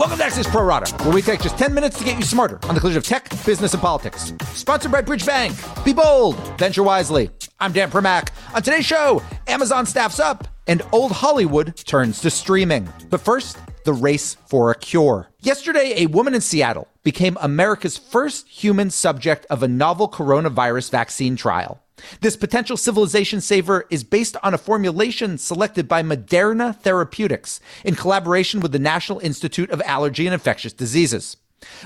Welcome to Axios Pro Rata, where we take just 10 minutes to get you smarter on the collision of tech, business, and politics. Sponsored by Bridge Bank. Be bold, venture wisely. I'm Dan Primack. On today's show, Amazon staffs up and old Hollywood turns to streaming. But first, the race for a cure. Yesterday, a woman in Seattle became America's first human subject of a novel coronavirus vaccine trial. This potential civilization saver is based on a formulation selected by Moderna Therapeutics in collaboration with the National Institute of Allergy and Infectious Diseases.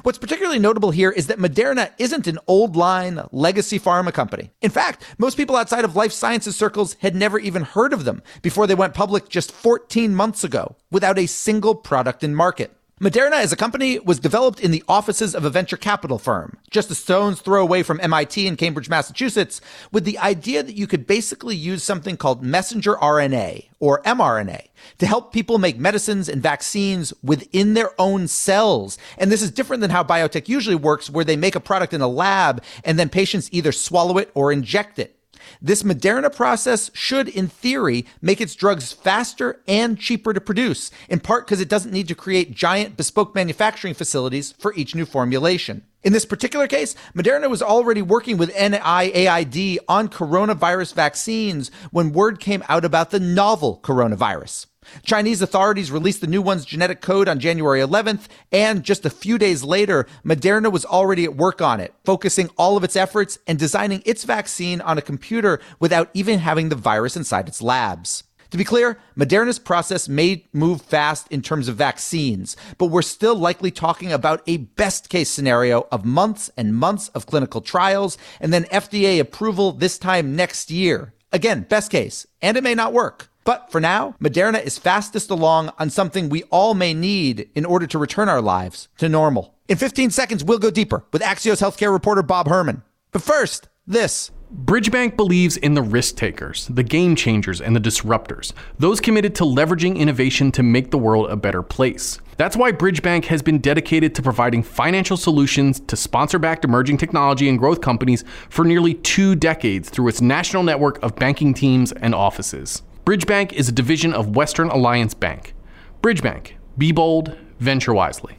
What's particularly notable here is that Moderna isn't an old line legacy pharma company. In fact, most people outside of life sciences circles had never even heard of them before they went public just 14 months ago without a single product in market. Moderna as a company was developed in the offices of a venture capital firm, just a stone's throw away from MIT in Cambridge, Massachusetts, with the idea that you could basically use something called messenger RNA or mRNA to help people make medicines and vaccines within their own cells. And this is different than how biotech usually works, where they make a product in a lab and then patients either swallow it or inject it. This Moderna process should, in theory, make its drugs faster and cheaper to produce, in part because it doesn't need to create giant bespoke manufacturing facilities for each new formulation. In this particular case, Moderna was already working with NIAID on coronavirus vaccines when word came out about the novel coronavirus. Chinese authorities released the new one's genetic code on January 11th, and just a few days later, Moderna was already at work on it, focusing all of its efforts and designing its vaccine on a computer without even having the virus inside its labs. To be clear, Moderna's process may move fast in terms of vaccines, but we're still likely talking about a best case scenario of months and months of clinical trials and then FDA approval this time next year. Again, best case, and it may not work. But for now, Moderna is fastest along on something we all may need in order to return our lives to normal. In 15 seconds, we'll go deeper with Axios healthcare reporter Bob Herman. But first, this. Bridgebank believes in the risk takers, the game changers, and the disruptors, those committed to leveraging innovation to make the world a better place. That's why Bridgebank has been dedicated to providing financial solutions to sponsor backed emerging technology and growth companies for nearly two decades through its national network of banking teams and offices. Bridgebank is a division of Western Alliance Bank. Bridgebank, be bold, venture wisely.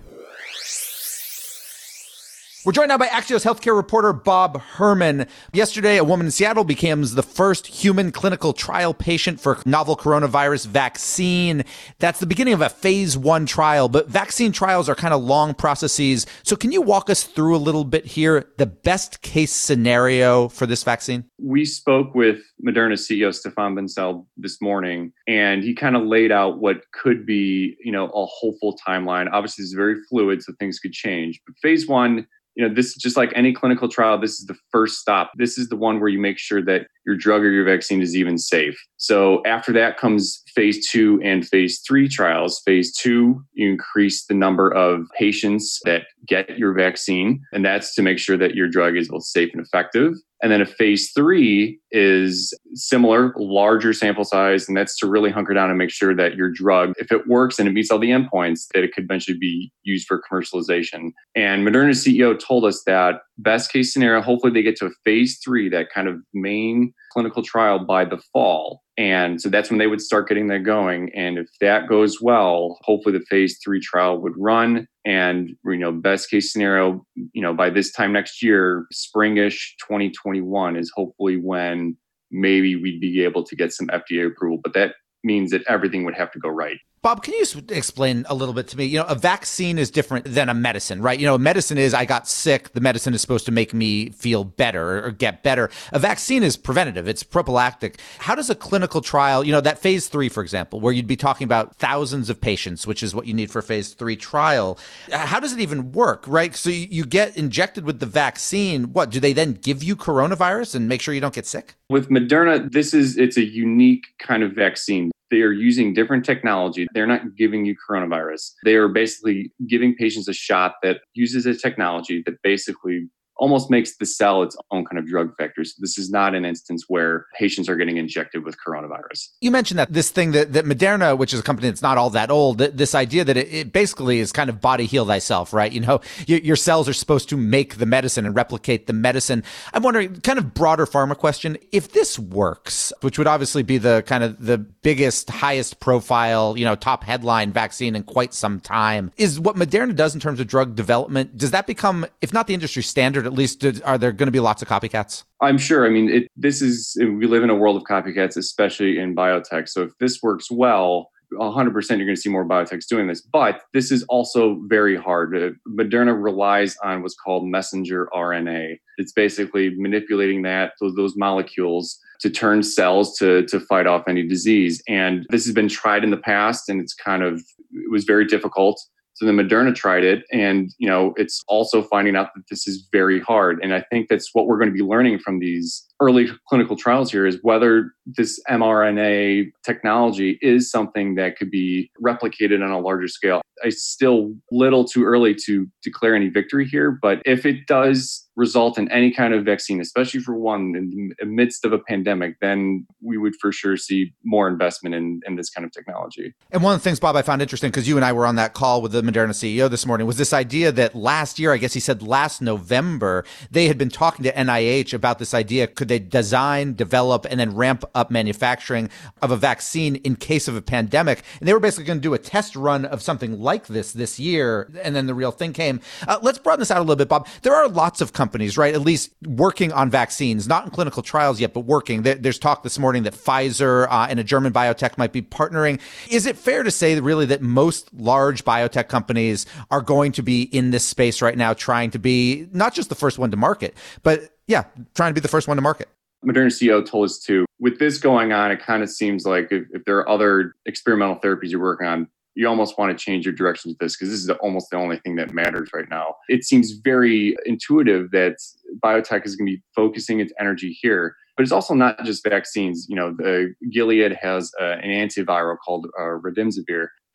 We're joined now by Axios healthcare reporter Bob Herman. Yesterday, a woman in Seattle becomes the first human clinical trial patient for a novel coronavirus vaccine. That's the beginning of a phase one trial, but vaccine trials are kind of long processes. So can you walk us through a little bit here, the best case scenario for this vaccine? We spoke with Moderna CEO Stéphane Bancel this morning, and he kind of laid out what could be, you know, a hopeful timeline. Obviously, it's very fluid, so things could change. But phase one you know this is just like any clinical trial this is the first stop. This is the one where you make sure that your drug or your vaccine is even safe. So after that comes phase two and phase three trials phase two you increase the number of patients that get your vaccine and that's to make sure that your drug is both safe and effective and then a phase three is similar, larger sample size, and that's to really hunker down and make sure that your drug, if it works and it meets all the endpoints, that it could eventually be used for commercialization. And Moderna's CEO told us that best case scenario, hopefully they get to a phase three, that kind of main clinical trial by the fall. And so that's when they would start getting that going. And if that goes well, hopefully the phase three trial would run. And, you know, best case scenario, you know, by this time next year, springish 2021 is hopefully when maybe we'd be able to get some FDA approval. But that means that everything would have to go right. Bob, can you explain a little bit to me? You know, a vaccine is different than a medicine, right? You know, medicine is I got sick, the medicine is supposed to make me feel better or get better. A vaccine is preventative, it's prophylactic. How does a clinical trial, you know, that phase three, for example, where you'd be talking about thousands of patients, which is what you need for a phase three trial, how does it even work, right? So you get injected with the vaccine. What do they then give you coronavirus and make sure you don't get sick? With Moderna, this is it's a unique kind of vaccine they are using different technology. They're not giving you coronavirus. They are basically giving patients a shot that uses a technology that basically almost makes the cell its own kind of drug factor. So this is not an instance where patients are getting injected with coronavirus. You mentioned that this thing that, that Moderna, which is a company that's not all that old, that this idea that it, it basically is kind of body heal thyself, right? You know, your cells are supposed to make the medicine and replicate the medicine. I'm wondering, kind of broader pharma question, if this works, which would obviously be the kind of the biggest, highest profile, you know, top headline vaccine in quite some time, is what Moderna does in terms of drug development, does that become, if not the industry standard, at least are there going to be lots of copycats? I'm sure. I mean, it, this is, we live in a world of copycats, especially in biotech. So if this works well, 100% you're going to see more biotechs doing this. But this is also very hard. Uh, Moderna relies on what's called messenger RNA. It's basically manipulating that, those, those molecules to turn cells to, to fight off any disease. And this has been tried in the past and it's kind of, it was very difficult. So then Moderna tried it, and you know it's also finding out that this is very hard. And I think that's what we're going to be learning from these early clinical trials here is whether this mRNA technology is something that could be replicated on a larger scale. It's still little too early to declare any victory here, but if it does result in any kind of vaccine, especially for one in the midst of a pandemic, then we would for sure see more investment in, in this kind of technology. And one of the things, Bob, I found interesting because you and I were on that call with the Moderna CEO this morning was this idea that last year, I guess he said last November, they had been talking to NIH about this idea. Could they design, develop, and then ramp up manufacturing of a vaccine in case of a pandemic? And they were basically going to do a test run of something like this this year. And then the real thing came. Uh, let's broaden this out a little bit, Bob. There are lots of companies, right? At least working on vaccines, not in clinical trials yet, but working. There's talk this morning that Pfizer uh, and a German biotech might be partnering. Is it fair to say, really, that most large biotech companies are going to be in this space right now, trying to be not just the first one to market, but yeah, trying to be the first one to market? Moderna CEO told us too. With this going on, it kind of seems like if, if there are other experimental therapies you're working on, you almost want to change your direction with this because this is almost the only thing that matters right now. It seems very intuitive that biotech is going to be focusing its energy here. But it's also not just vaccines. You know, the Gilead has uh, an antiviral called uh,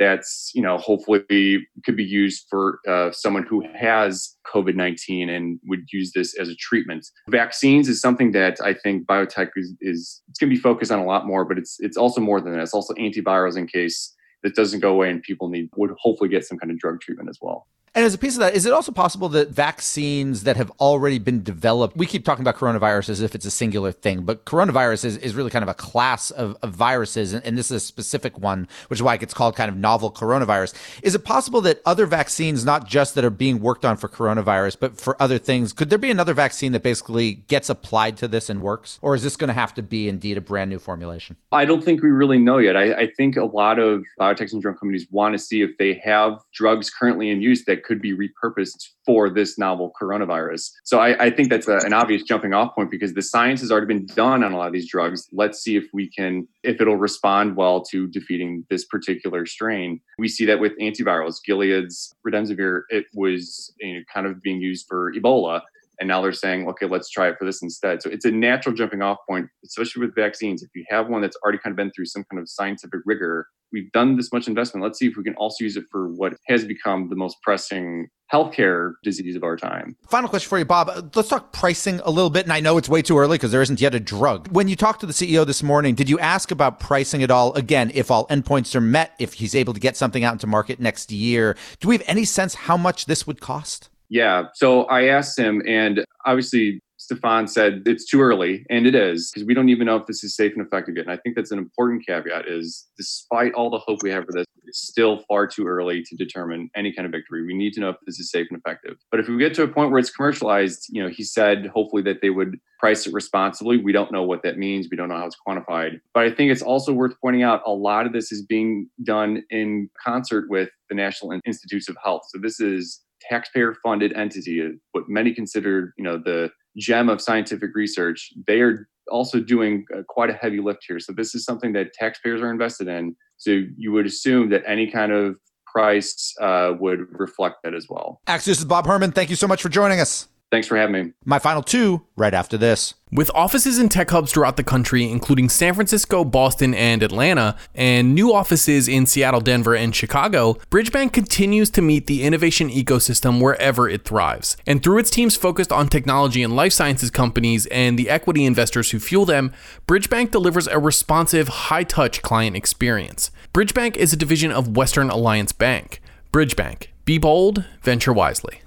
that's you know hopefully could be used for uh, someone who has COVID nineteen and would use this as a treatment. Vaccines is something that I think biotech is, is it's going to be focused on a lot more, but it's it's also more than that. It's also antivirals in case that doesn't go away and people need would hopefully get some kind of drug treatment as well. And as a piece of that, is it also possible that vaccines that have already been developed, we keep talking about coronavirus as if it's a singular thing, but coronavirus is, is really kind of a class of, of viruses, and, and, this is a specific one, which is why it gets called kind of novel coronavirus. Is it possible that other vaccines, not just that are being worked on for coronavirus, but for other things, could there be another vaccine that basically gets applied to this and works? Or is this going to have to be indeed a brand new formulation? I don't think we really know yet. I, I think a lot of biotech and drug companies want to see if they have drugs currently in use that could be repurposed for this novel coronavirus. So I, I think that's a, an obvious jumping off point because the science has already been done on a lot of these drugs. Let's see if we can, if it'll respond well to defeating this particular strain. We see that with antivirals. Gilead's Remdesivir, it was you know, kind of being used for Ebola. And now they're saying, okay, let's try it for this instead. So it's a natural jumping off point, especially with vaccines. If you have one that's already kind of been through some kind of scientific rigor, we've done this much investment. Let's see if we can also use it for what has become the most pressing healthcare disease of our time. Final question for you, Bob. Let's talk pricing a little bit. And I know it's way too early because there isn't yet a drug. When you talked to the CEO this morning, did you ask about pricing at all? Again, if all endpoints are met, if he's able to get something out into market next year, do we have any sense how much this would cost? Yeah. So I asked him, and obviously Stéphane said it's too early, and it is because we don't even know if this is safe and effective yet. And I think that's an important caveat. Is despite all the hope we have for this, it's still far too early to determine any kind of victory. We need to know if this is safe and effective. But if we get to a point where it's commercialized, you know, he said hopefully that they would price it responsibly. We don't know what that means. We don't know how it's quantified. But I think it's also worth pointing out a lot of this is being done in concert with the National Institutes of Health. So this is taxpayer funded entity, what many consider, you know, the gem of scientific research, they are also doing uh, quite a heavy lift here. So this is something that taxpayers are invested in. So you would assume that any kind of price uh, would reflect that as well. Axios is Bob Herman. Thank you so much for joining us. Thanks for having me. My final two right after this. With offices and tech hubs throughout the country, including San Francisco, Boston, and Atlanta, and new offices in Seattle, Denver, and Chicago, Bridgebank continues to meet the innovation ecosystem wherever it thrives. And through its teams focused on technology and life sciences companies and the equity investors who fuel them, Bridgebank delivers a responsive, high touch client experience. Bridgebank is a division of Western Alliance Bank. Bridgebank. Be bold, venture wisely.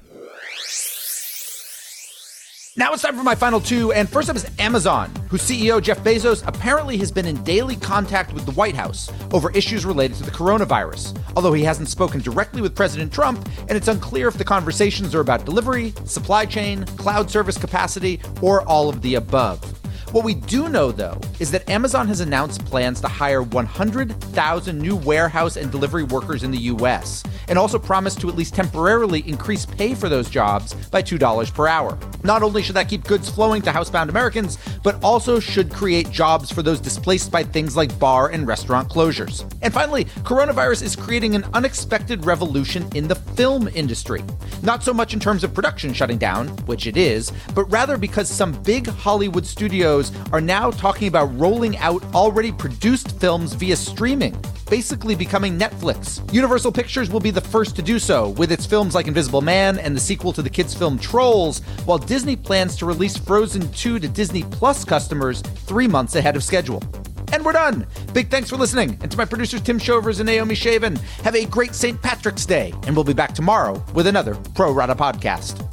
Now it's time for my final two, and first up is Amazon, whose CEO Jeff Bezos apparently has been in daily contact with the White House over issues related to the coronavirus, although he hasn't spoken directly with President Trump, and it's unclear if the conversations are about delivery, supply chain, cloud service capacity, or all of the above. What we do know, though, is that Amazon has announced plans to hire 100,000 new warehouse and delivery workers in the US, and also promised to at least temporarily increase pay for those jobs by $2 per hour. Not only should that keep goods flowing to housebound Americans, but also should create jobs for those displaced by things like bar and restaurant closures. And finally, coronavirus is creating an unexpected revolution in the film industry. Not so much in terms of production shutting down, which it is, but rather because some big Hollywood studios are now talking about rolling out already produced films via streaming, basically becoming Netflix. Universal Pictures will be the first to do so, with its films like Invisible Man and the sequel to the kids' film Trolls, while Disney plans to release Frozen 2 to Disney Plus customers three months ahead of schedule. And we're done. Big thanks for listening. And to my producers, Tim Shovers and Naomi Shavin, have a great St. Patrick's Day. And we'll be back tomorrow with another Pro Rata podcast.